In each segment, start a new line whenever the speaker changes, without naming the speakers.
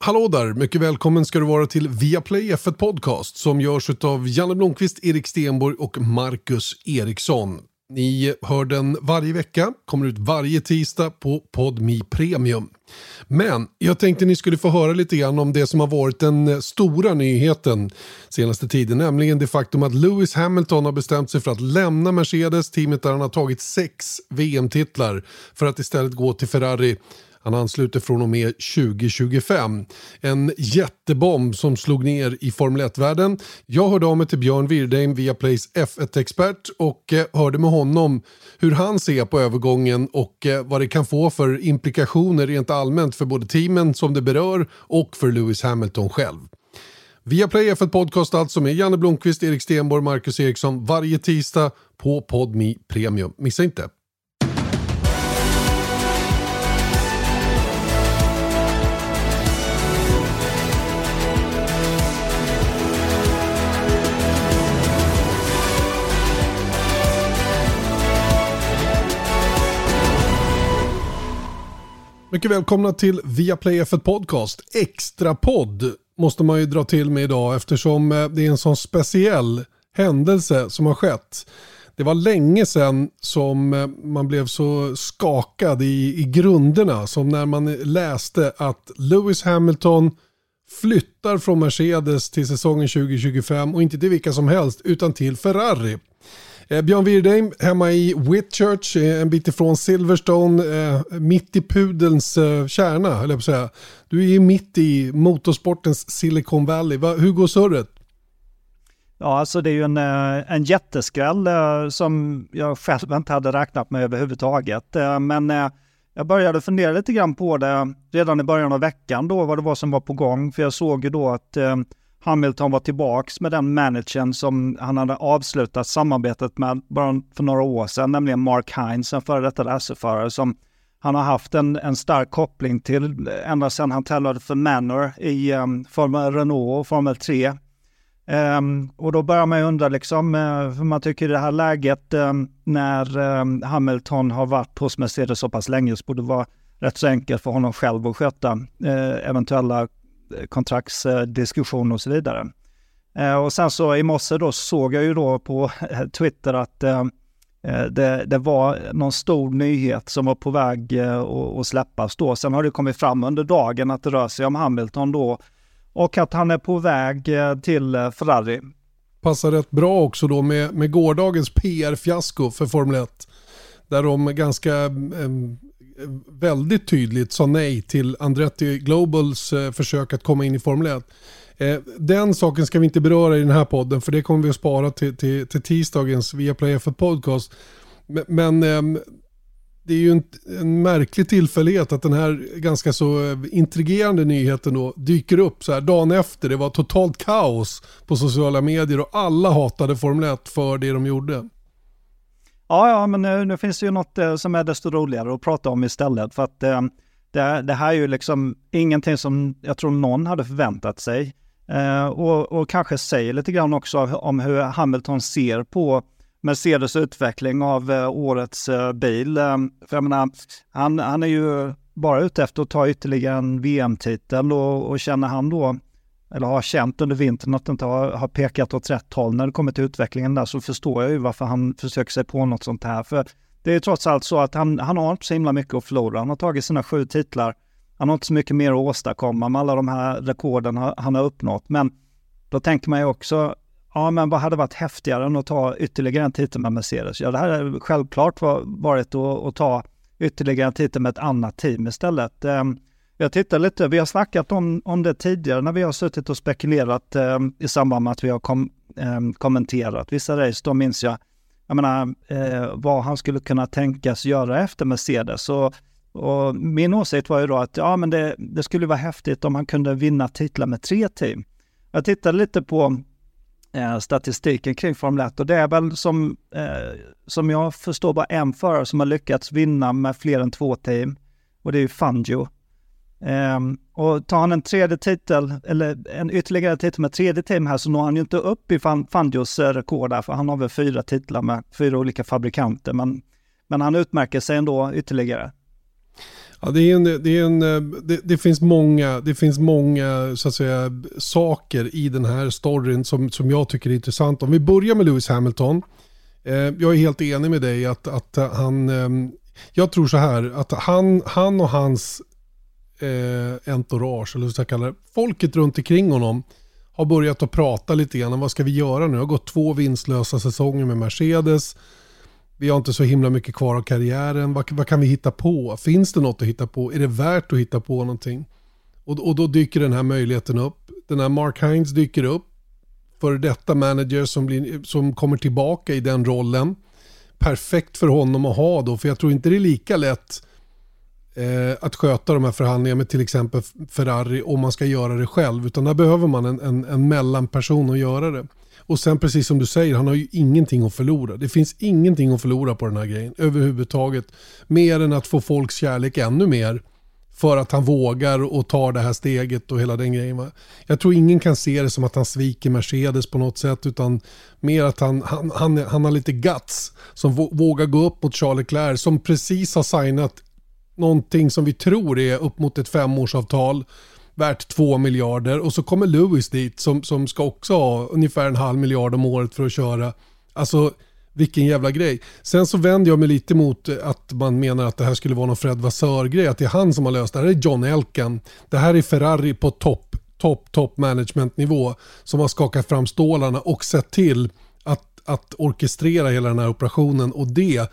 Hallå där! Mycket välkommen ska du vara till Viaplay F1 Podcast som görs av Janne Blomqvist, Erik Stenborg och Marcus Eriksson. Ni hör den varje vecka, kommer ut varje tisdag på Podmi Premium. Men jag tänkte ni skulle få höra lite grann om det som har varit den stora nyheten senaste tiden, nämligen det faktum att Lewis Hamilton har bestämt sig för att lämna Mercedes, teamet där han har tagit sex VM-titlar, för att istället gå till Ferrari han ansluter från och med 2025. En jättebomb som slog ner i Formel 1-världen. Jag hörde av mig till Björn Wirdheim via Plays F1-expert och eh, hörde med honom hur han ser på övergången och eh, vad det kan få för implikationer rent allmänt för både teamen som det berör och för Lewis Hamilton själv. Via Play F1 Podcast alltså med Janne Blomqvist, Erik Stenborg, Marcus Eriksson varje tisdag på Podmi Premium. Missa inte! Mycket välkomna till Viaplay F1 Podcast. Extra podd måste man ju dra till med idag eftersom eh, det är en sån speciell händelse som har skett. Det var länge sedan som eh, man blev så skakad i, i grunderna som när man läste att Lewis Hamilton flyttar från Mercedes till säsongen 2025 och inte till vilka som helst utan till Ferrari. Eh, Björn Wirdheim hemma i Whitchurch, eh, en bit ifrån Silverstone, eh, mitt i pudelns kärna, höll jag på att säga. Du är ju mitt i motorsportens Silicon Valley. Hur går surret?
Ja, alltså det är ju en, en jätteskräll som jag själv inte hade räknat med överhuvudtaget. Men jag började fundera lite grann på det redan i början av veckan då, vad det var som var på gång. För jag såg ju då att Hamilton var tillbaks med den managern som han hade avslutat samarbetet med bara för några år sedan, nämligen Mark Hines, en före detta racerförare som han har haft en, en stark koppling till ända sedan han tävlade för Manor i um, Formel Renault och Formel 3. Um, ehm, och då börjar man ju undra liksom, uh, för man tycker i det här läget um, när um, Hamilton har varit hos Mercedes så pass länge så borde det vara rätt så enkelt för honom själv att sköta uh, eventuella kontraktsdiskussion och så vidare. Eh, och sen så i morse då såg jag ju då på eh, Twitter att eh, det, det, var någon stor nyhet som var på väg att släppas då. Sen har det kommit fram under dagen att det rör sig om Hamilton då och att han är på väg till Ferrari.
Passar rätt bra också då med, med gårdagens PR-fiasko för Formel 1. Där de ganska väldigt tydligt sa nej till Andretti Globals eh, försök att komma in i Formel 1. Eh, den saken ska vi inte beröra i den här podden för det kommer vi att spara till, till, till tisdagens Viaplay för podcast. Men, men ehm, det är ju en, en, märklig tillfällighet att den här ganska så eh, intrigerande nyheten då dyker upp så här dagen efter. Det var totalt kaos på sociala medier och alla hatade Formel 1 för det de gjorde.
Ja, ja, men nu, nu, finns det ju något eh, som är desto roligare att prata om istället. För att eh, det, det, här är ju liksom ingenting som jag tror någon hade förväntat sig. Eh, och, och, kanske säger lite grann också om hur Hamilton ser på Mercedes utveckling av eh, årets eh, bil. Eh, för jag menar, han, han är ju bara ute efter att ta ytterligare en VM-titel och, och känner han då eller har känt under vintern att det inte har, har pekat åt rätt håll när det kommer till utvecklingen där så förstår jag ju varför han försöker sig på något sånt här. För det är trots allt så att han, han har inte så himla mycket att förlora. Han har tagit sina sju titlar. Han har inte så mycket mer att åstadkomma med alla de här rekorden han har uppnått. Men då tänker man ju också, ja men vad hade varit häftigare än att ta ytterligare en titel med Mercedes? Ja, det här hade självklart varit att, att ta ytterligare en titel med ett annat team istället. Ehm, jag tittar lite, vi har snackat om, om det tidigare när vi har suttit och spekulerat eh, i samband med att vi har kom, eh, kommenterat vissa race. Då minns jag, jag menar, eh, vad han skulle kunna tänkas göra efter Mercedes. Och, och min åsikt var ju då att ja, men det, det skulle vara häftigt om han kunde vinna titlar med tre team. Jag tittade lite på eh, statistiken kring Formel 1 och det är väl som, eh, som jag förstår bara en förare som har lyckats vinna med fler än två team och det är ju Fangio. Um, och tar han en tredje titel, eller en ytterligare titel med tredje team här, så når han ju inte upp i Fandios rekord där, för han har väl fyra titlar med fyra olika fabrikanter, men, men han utmärker sig ändå ytterligare.
Ja, det, är en, det, är en, det, det, finns många, det finns många så att säga, saker i den här storyn som, som jag tycker är intressant. Om vi börjar med Lewis Hamilton. Eh, jag är helt enig med dig att, att han, eh, jag tror så här, att han, han och hans eh, entourage, eller vad ska jag kalla det, folket runt omkring honom har börjat att prata lite grann om vad ska vi göra nu? Det har gått två vinstlösa säsonger med Mercedes. Vi har inte så himla mycket kvar av karriären. Vad, vad, kan vi hitta på? Finns det något att hitta på? Är det värt att hitta på någonting? Och, och då dyker den här möjligheten upp. Den här Mark Hines dyker upp. För detta manager som, blir, som kommer tillbaka i den rollen. Perfekt för honom att ha då, för jag tror inte det är lika lätt Eh, att sköta de här förhandlingarna med till exempel Ferrari om man ska göra det själv. Utan där behöver man en, en, en mellanperson att göra det. Och sen precis som du säger, han har ju ingenting att förlora. Det finns ingenting att förlora på den här grejen överhuvudtaget. Mer än att få folks kärlek ännu mer. För att han vågar och tar det här steget och hela den grejen. Jag tror ingen kan se det som att han sviker Mercedes på något sätt. Utan mer att han, han, han, han har lite guts. Som vågar gå upp mot Charles Leclerc. Som precis har signat någonting som vi tror är upp mot ett femårsavtal värt 2 miljarder och så kommer Lewis dit som, som ska också ha ungefär en halv miljard om året för att köra. Alltså vilken jävla grej. Sen så vänder jag mig lite mot att man menar att det här skulle vara någon Fred Vassör-grej, att det är han som har löst det. Det här är John Elkan. Det här är Ferrari på topp, topp, topp managementnivå som har skakat fram stålarna och sett till att, att orkestrera hela den här operationen och det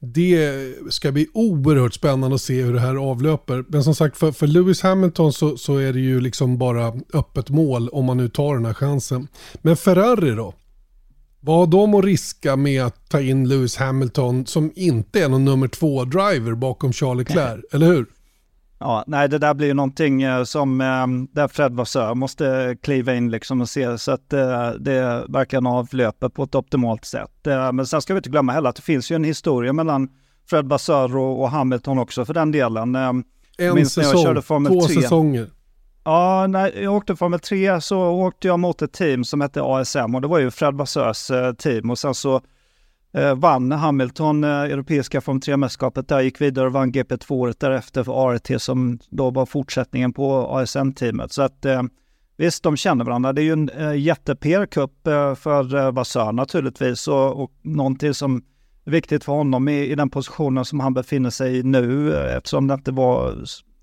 det ska bli oerhört spännande att se hur det här avlöper. Men som sagt för, för Lewis Hamilton så, så är det ju liksom bara öppet mål om man nu tar den här chansen. Men Ferrari då? Vad har de att riska med att ta in Lewis Hamilton som inte är någon nummer två driver bakom Charles Leclerc, eller hur?
Ja, nej, det där blir ju någonting eh, som eh, där Fred Vassör måste kliva in liksom och se så att eh, det verkligen avlöper på ett optimalt sätt. Men sen ska vi inte glömma heller att det finns ju en historia mellan Fred Vassör och, Hamilton också för den delen.
En säsong, två 3. säsonger.
Ja, när jag åkte Formel 3 så åkte jag mot ett team som hette ASM och det var ju Fred Vassörs team och sen så eh, vann Hamilton eh, europeiska Formel 3-mästerskapet där, gick vidare och vann GP2 året därefter för ART som då var fortsättningen på ASM-teamet. Så att eh, visst, de känner varandra. Det är ju en eh, jätte-PR-cup eh, för eh, Vassör naturligtvis och, och någonting som är viktigt för honom i, i den positionen som han befinner sig i nu eh, eftersom det inte var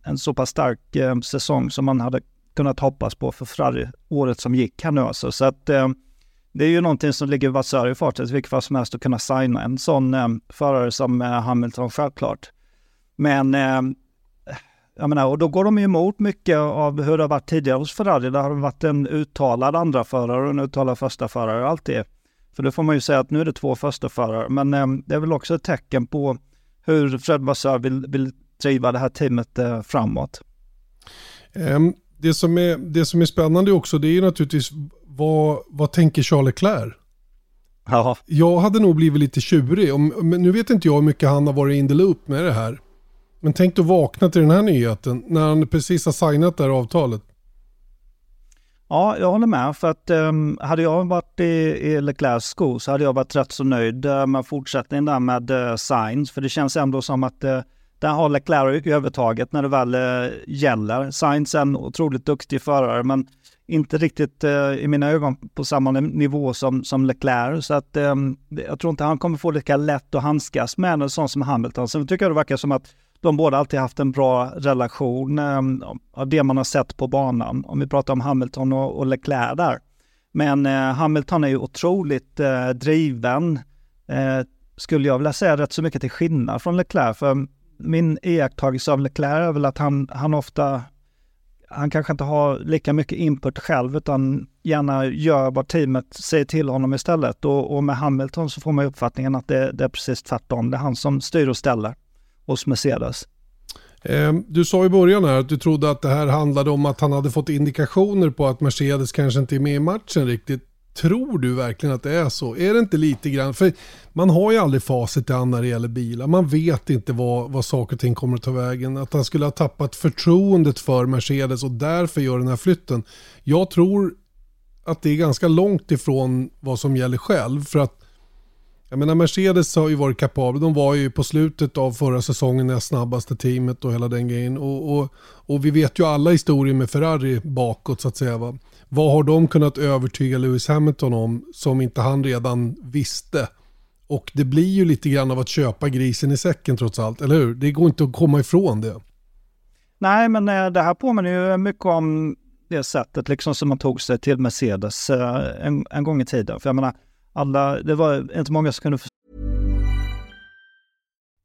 en så pass stark eh, säsong som man hade kunnat hoppas på för Ferrari året som gick här nu alltså. Så att eh, det är ju någonting som ligger Vassör i farten, vilket fall som helst att kunna signa en sån eh, förare som eh, Hamilton självklart. Men eh, jag menar, och då går de emot mycket av hur det har varit tidigare hos Ferrari. Där har det varit en uttalad andra förare och en uttalad första förare alltid. För då får man ju säga att nu är det två första förare. Men eh, det är väl också ett tecken på hur Fred Vassör vill, vill driva det här teamet eh, framåt.
Um, det, som är, det som är spännande också det är naturligtvis vad, vad tänker Charles Leclerc?
Ja.
Jag hade nog blivit lite tjurig. Om, men nu vet inte jag hur mycket han har varit in the loop med det här. Men tänk att vakna till den här nyheten när han precis har signat det här avtalet.
Ja, jag håller med. För att um, hade jag varit i, i Leclercs skor så hade jag varit rätt så nöjd uh, med fortsättningen där med uh, Sainz. För det känns ändå som att uh, där har Leclerc övertaget när det väl eh, gäller. Sainz är en otroligt duktig förare men inte riktigt eh, i mina ögon på samma nivå som, som Leclerc. Så att eh, jag tror inte han kommer få lika lätt att handskas med en sån som Hamilton. Sen tycker jag det verkar som att de båda alltid haft en bra relation eh, av det man har sett på banan. Om vi pratar om Hamilton och, och Leclerc där. Men eh, Hamilton är ju otroligt eh, driven, eh, skulle jag vilja säga rätt så mycket till skillnad från Leclerc. För min iakttagelse av Leclerc är väl att han, han ofta han kanske inte har lika mycket input själv utan gärna gör vad teamet säger till honom istället. Och, och med Hamilton så får man uppfattningen att det, det, är precis tvärtom. Det är han som styr och ställer hos Mercedes.
Ehm, du sa i början här att du trodde att det här handlade om att han hade fått indikationer på att Mercedes kanske inte är med i matchen riktigt. Tror du verkligen att det är så? Är det inte lite grann, för man har ju aldrig facit i hand när det gäller bilar. Man vet inte vad, vad saker och ting kommer att ta vägen. Att han skulle ha tappat förtroendet för Mercedes och därför gör den här flytten. Jag tror att det är ganska långt ifrån vad som gäller själv. För att jag menar Mercedes har ju varit kapabla. De var ju på slutet av förra säsongen det snabbaste teamet och hela den grejen. Och, och, och vi vet ju alla historier med Ferrari bakåt så att säga. Va? Vad har de kunnat övertyga Lewis Hamilton om som inte han redan visste? Och det blir ju lite grann av att köpa grisen i säcken trots allt, eller hur? Det går inte att komma ifrån det.
Nej, men eh, det här påminner ju mycket om det sättet liksom som man tog sig till Mercedes eh, en, en gång i tiden. För jag menar, alla, det var inte många som kunde förstå.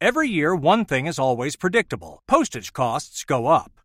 Every year, one thing is always predictable. Postage costs go up.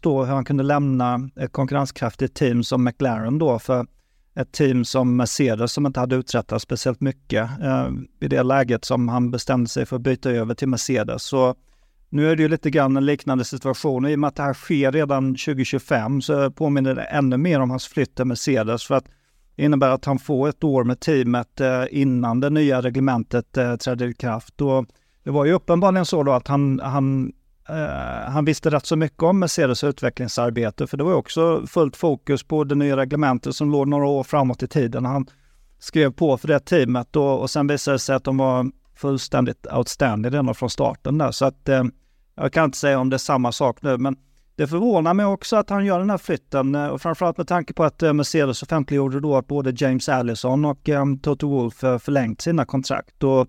Förstå hur han kunde lämna ett konkurrenskraftigt team som McLaren då för ett team som Mercedes som inte hade uträttat speciellt mycket eh, i det läget som han bestämde sig för att byta över till Mercedes. Så nu är det ju lite grann en liknande situation. I och med att det här sker redan 2025 så påminner det ännu mer om hans flytt till Mercedes för att det innebär att han får ett år med teamet eh, innan det nya reglementet eh, träder i kraft. Och det var ju uppenbarligen så då att han, han Eh, han visste rätt så mycket om Mercedes utvecklingsarbete, för det var också fullt fokus på det nya reglementet som låg några år framåt i tiden. Han skrev på för det teamet och, och sen visade det sig att de var fullständigt outstanding redan från starten där. Så att eh, jag kan inte säga om det är samma sak nu, men det förvånar mig också att han gör den här flytten eh, och framförallt med tanke på att eh, Mercedes offentliggjorde då att både James Allison och um, Toto Wolff förlängt sina kontrakt. Och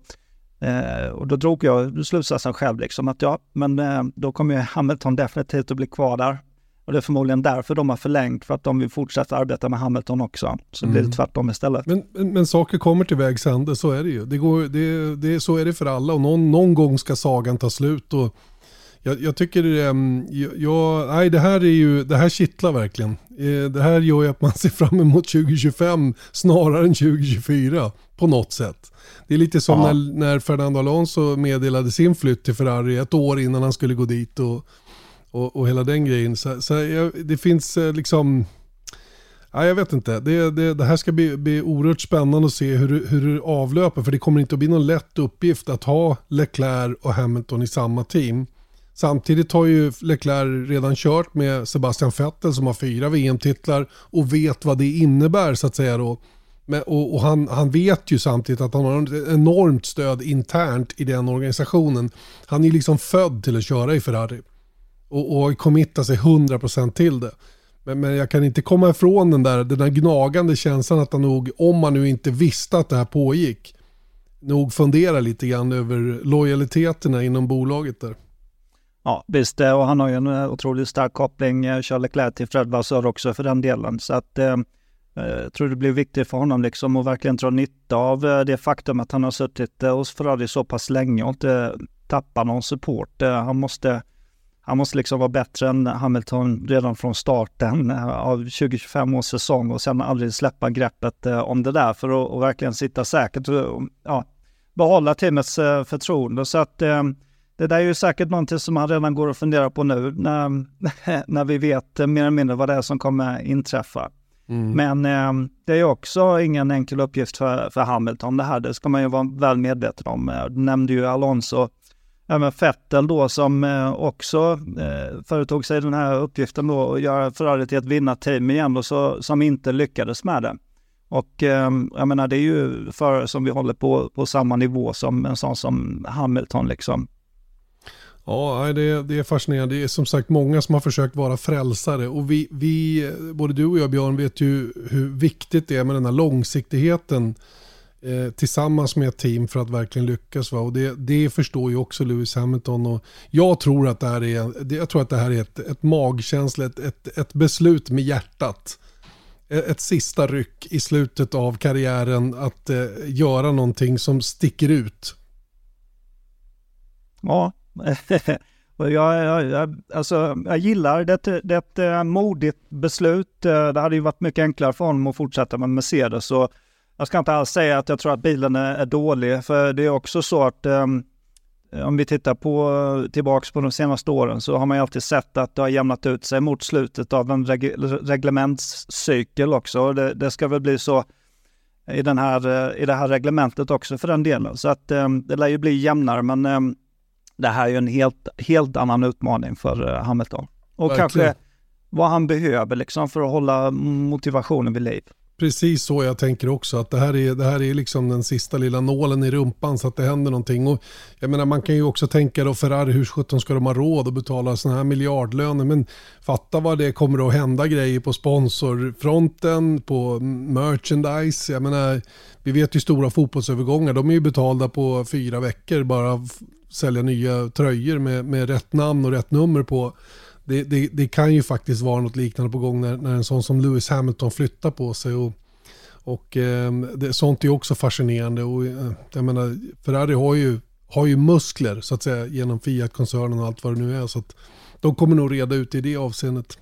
Eh, och då drog jag slutsatsen själv liksom att ja, men eh, då kommer ju Hamilton definitivt att bli kvar där. Och det är förmodligen därför de har förlängt, för att de vill fortsätta arbeta med Hamilton också. Så mm. blir det tvärtom istället.
Men, men, men, saker kommer till vägs ände, så är det ju. Det går, det, det, så är det för alla och någon, någon gång ska sagan ta slut. Och jag, jag tycker, um, jag, nej, det här är ju, det här kittlar verkligen. Eh, det här gör ju att man ser fram emot 2025 snarare än 2024 på något sätt. Det är lite som när, när, Fernando Alonso meddelade sin flytt till Ferrari ett år innan han skulle gå dit och, och, och hela den grejen. Så, så jag, det finns eh, liksom... Ja, jag vet inte. Det, det, det här ska bli, bli oerhört spännande att se hur, hur det avlöper. För det kommer inte att bli någon lätt uppgift att ha Leclerc och Hamilton i samma team. Samtidigt har ju Leclerc redan kört med Sebastian Vettel som har fyra VM-titlar och vet vad det innebär så att säga då men, och, och han, han, vet ju samtidigt att han har ett enormt stöd internt i den organisationen. Han är liksom född till att köra i Ferrari. Och, och sig 100% till det. Men, men, jag kan inte komma ifrån den där, den där gnagande känslan att han nog, om man nu inte visste att det här pågick, nog funderar lite grann över lojaliteterna inom bolaget där.
Ja, visst, eh, och han har ju en eh, otroligt stark koppling, eh, Charles Leclerc till Fred Vassör också för den delen. Så att eh, jag tror det blir viktigt för honom liksom att verkligen dra nytta av det faktum att han har suttit hos Ferrari så pass länge och inte tappa någon support. Han måste, han måste liksom vara bättre än Hamilton redan från starten av 2025 års säsong och sen aldrig släppa greppet om det där för att och verkligen sitta säkert och ja, behålla teamets förtroende. Så att det där är ju säkert någonting som man redan går och funderar på nu när, när vi vet mer eller mindre vad det är som kommer inträffa. Mm. Men eh, det är också ingen enkel uppgift för, för Hamilton det här. Det ska man ju vara väl medveten om. Eh, du nämnde ju Alonso, även Vettel då som eh, också eh, företog sig den här uppgiften då att göra Ferrari till ett vinnarteam igen och så, som inte lyckades med det. Och eh, jag menar det är ju förare som vi håller på, på samma nivå som en sån som Hamilton liksom.
Ja, det, det är fascinerande. Det är som sagt många som har försökt vara frälsare. Och vi, vi, både du och jag Björn, vet ju hur viktigt det är med den här långsiktigheten eh, tillsammans med ett team för att verkligen lyckas. Va? Och det, det förstår ju också Lewis Hamilton. Och jag tror att det här är, jag tror att det här är ett, ett magkänsla, ett, ett, ett beslut med hjärtat e, ett sista ryck i slutet av karriären att eh, göra någonting som sticker ut.
Ja, jag, jag, jag, alltså, jag gillar det. Det är ett modigt beslut. Eh, det hade ju varit mycket enklare för honom att fortsätta med Mercedes. Så jag ska inte alls säga att jag tror att bilen är, är dålig, för det är också så att um, om vi tittar på tillbaks på de senaste åren så har man ju alltid sett att det har jämnat ut sig mot slutet av en reg reglementscykel också. Det, det, ska väl bli så i, den här, eh, i det här reglementet också för den delen. Så att um, det lär ju bli jämnare, men um, det här är ju en helt, helt annan utmaning för uh, Hamilton. Och Verkligen. kanske vad han behöver liksom för att hålla motivationen vid liv.
Precis så jag tänker också, att det här är, det här är liksom den sista lilla nålen i rumpan så att det händer någonting. Och jag menar, man kan ju också tänka då Ferrari, hur sjutton ska de ha råd att betala sådana här miljardlöner? Men fatta vad det kommer att hända grejer på sponsorfronten, på merchandise. Jag menar, vi vet ju stora fotbollsövergångar, de är ju betalda på fyra veckor bara sälja nya tröjor med, med rätt namn och rätt nummer på det, det, det, kan ju faktiskt vara något liknande på gång när, när en sån som Lewis Hamilton flyttar på sig. Och, och eh, det, sånt är också fascinerande. Och, eh, jag menar, Ferrari har ju, har ju muskler så att säga genom Fiat-koncernen och allt vad det nu är. Så att de kommer nog reda ut i det avseendet.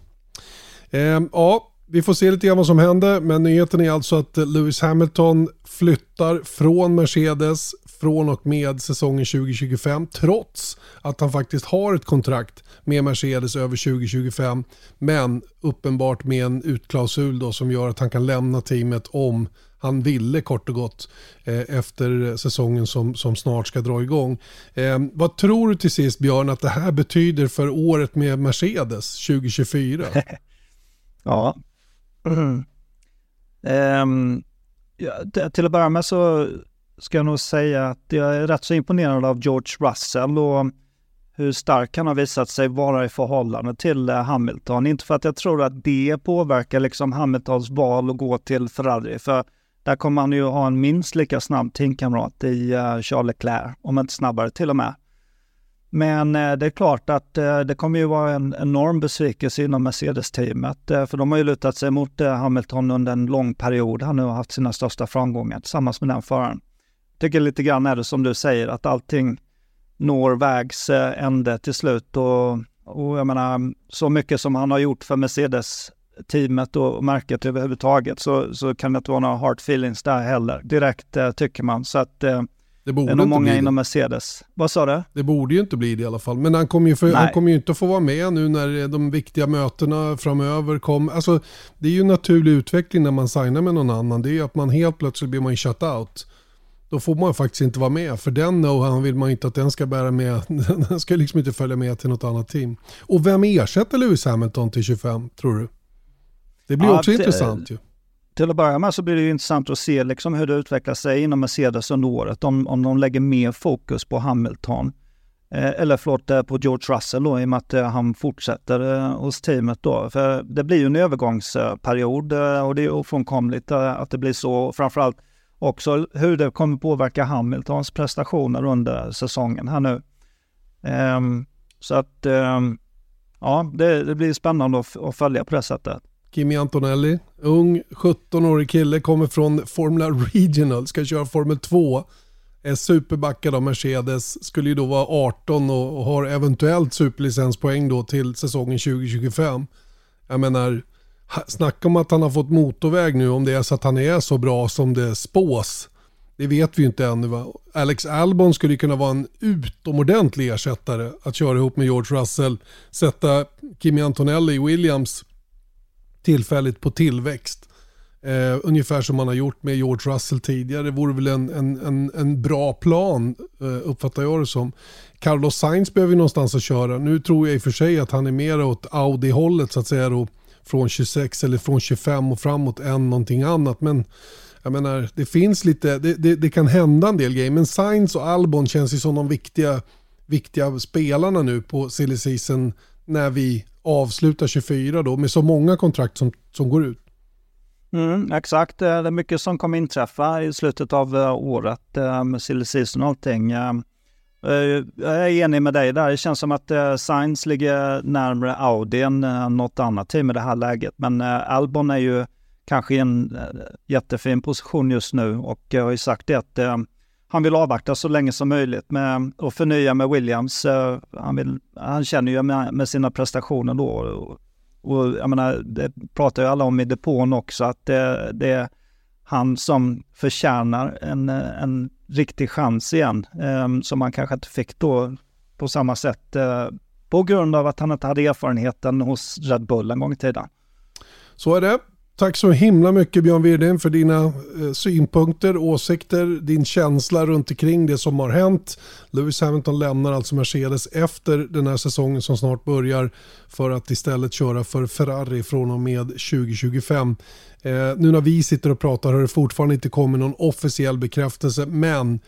Eh, ja, vi får se lite grann vad som händer, men nyheten är alltså att Lewis Hamilton flyttar från Mercedes från och med säsongen 2025 trots att han faktiskt har ett kontrakt med Mercedes över 2025 men uppenbart med en utklausul då som gör att han kan lämna teamet om han ville kort och gott eh, efter säsongen som, som snart ska dra igång. Eh, vad tror du till sist Björn att det här betyder för året med Mercedes 2024?
ja. Mm. Um, ja, till att börja med så ska jag nog säga att jag är rätt så imponerad av George Russell och hur stark han har visat sig vara i förhållande till eh, Hamilton. Inte för att jag tror att det påverkar liksom Hamiltons val att gå till Ferrari, för där kommer han ju ha en minst lika snabb teamkamrat i eh, Charles Leclerc, om inte snabbare till och med. Men eh, det är klart att det kommer ju vara en enorm besvikelse inom Mercedes-teamet, för de har ju lutat sig mot Hamilton under en lång period. Han har haft sina största framgångar tillsammans med den föraren tycker lite grann är det som du säger, att allting når vägs eh, ände till slut. Och, och jag menar, så mycket som han har gjort för Mercedes-teamet och märket överhuvudtaget så, så kan det inte vara några hard feelings där heller. Direkt eh, tycker man. Så att eh, det, borde det är nog många inom Mercedes. Vad sa du?
Det borde ju inte bli det i alla fall. Men han kommer ju, för, han kommer ju inte få vara med nu när de viktiga mötena framöver kommer. Alltså, det är ju en naturlig utveckling när man signar med någon annan. Det är ju att man helt plötsligt blir man shut out då får man faktiskt inte vara med. För den know-how vill man inte att den ska bära med. Den ska liksom inte följa med till något annat team. Och vem ersätter Lewis Hamilton till 25 tror du? Det blir ja, också till, intressant ju.
Till att börja med så blir det intressant att se liksom hur det utvecklar sig inom Mercedes under året. Om, om de lägger mer fokus på Hamilton. Eh, eller förlåt, eh, på George Russell då, i och med att eh, han fortsätter eh, hos teamet då. För det blir ju en övergångsperiod eh, och det är ofrånkomligt att det blir så. Framförallt också hur det kommer påverka Hamiltons prestationer under säsongen här nu. Um, så att um, ja, det, det, blir spännande att, att följa på det sättet.
Kimi Antonelli, ung 17-årig kille, kommer från Formula Regional, ska köra Formel 2. Är superbackad av Mercedes, skulle ju då vara 18 och har eventuellt superlicenspoäng då till säsongen 2025. Jag menar, Snacka om att han har fått motorväg nu om det är så att han är så bra som det spås. Det vet vi ju inte ännu. Va? Alex Albon skulle kunna vara en utomordentlig ersättare att köra ihop med George Russell. Sätta Kimi Antonelli i Williams tillfälligt på tillväxt. Eh, ungefär som man har gjort med George Russell tidigare. Det vore väl en, en, en, en bra plan eh, uppfattar jag det som. Carlos Sainz behöver ju någonstans att köra. Nu tror jag i och för sig att han är mer åt Audi-hållet så att säga. Då från 26 eller från 25 och framåt än någonting annat. Men jag menar, det finns lite, det, det, det kan hända en del grejer. Men Sainz och Albon känns ju som de viktiga, viktiga spelarna nu på silly season när vi avslutar 24 då med så många kontrakt som, som går ut.
Mm, exakt, det är mycket som kommer inträffa i slutet av eh, året eh, med silly season och allting. Eh, Eh, jag är enig med dig där. Det känns som att uh, Sainz ligger närmare Audi än eh, något annat team i det här läget. Men Albon är ju kanske i en jättefin position just nu och jag har ju sagt det att han vill avvakta så länge som möjligt med att förnya med Williams. han, vill, han känner ju med, med sina prestationer då. Och, och jag menar, det pratar ju alla om i depån också, att det, det han som förtjänar en, en riktig chans igen, eh, som han kanske inte fick då på samma sätt eh, på grund av att han inte hade erfarenheten hos Red Bull en gång i tiden.
Så är det. Tack så himla mycket Björn Wirdén för dina eh, synpunkter, åsikter, din känsla runt omkring det som har hänt. Lewis Hamilton lämnar alltså Mercedes efter den här säsongen som snart börjar för att istället köra för Ferrari från och med 2025. Eh, nu när vi sitter och pratar har det fortfarande inte kommit någon officiell bekräftelse men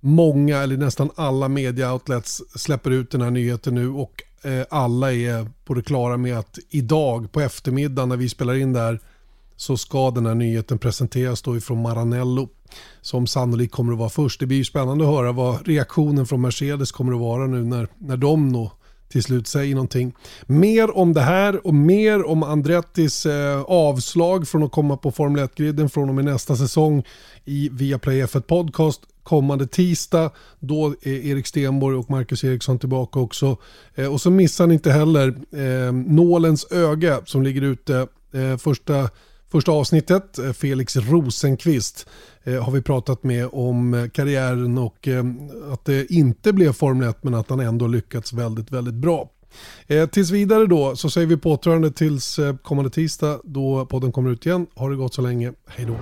många eller nästan alla media outlets släpper ut den här nyheten nu och eh, alla är på det klara med att idag på eftermiddagen när vi spelar in där så ska den här nyheten presenteras då ifrån Maranello som sannolikt kommer att vara först. Det blir ju spännande att höra vad reaktionen från Mercedes kommer att vara nu när, när de då till slut säger någonting. Mer om det här och mer om Andrettis eh, avslag från att komma på Formel 1-griden från och med nästa säsong i Viaplay F1 Podcast kommande tisdag. Då är Erik Stenborg och Marcus Eriksson tillbaka också. Eh, och så missar ni inte heller eh, Nålens öga som ligger ute eh, första Första avsnittet, eh, Felix Rosenqvist, eh, har vi pratat med om eh, karriären och att det inte blev Formel 1 men att han ändå lyckats väldigt, väldigt bra. tills vidare då så säger vi på återhörande tills kommande tisdag då podden kommer ut igen. Har det gått så länge, hej då.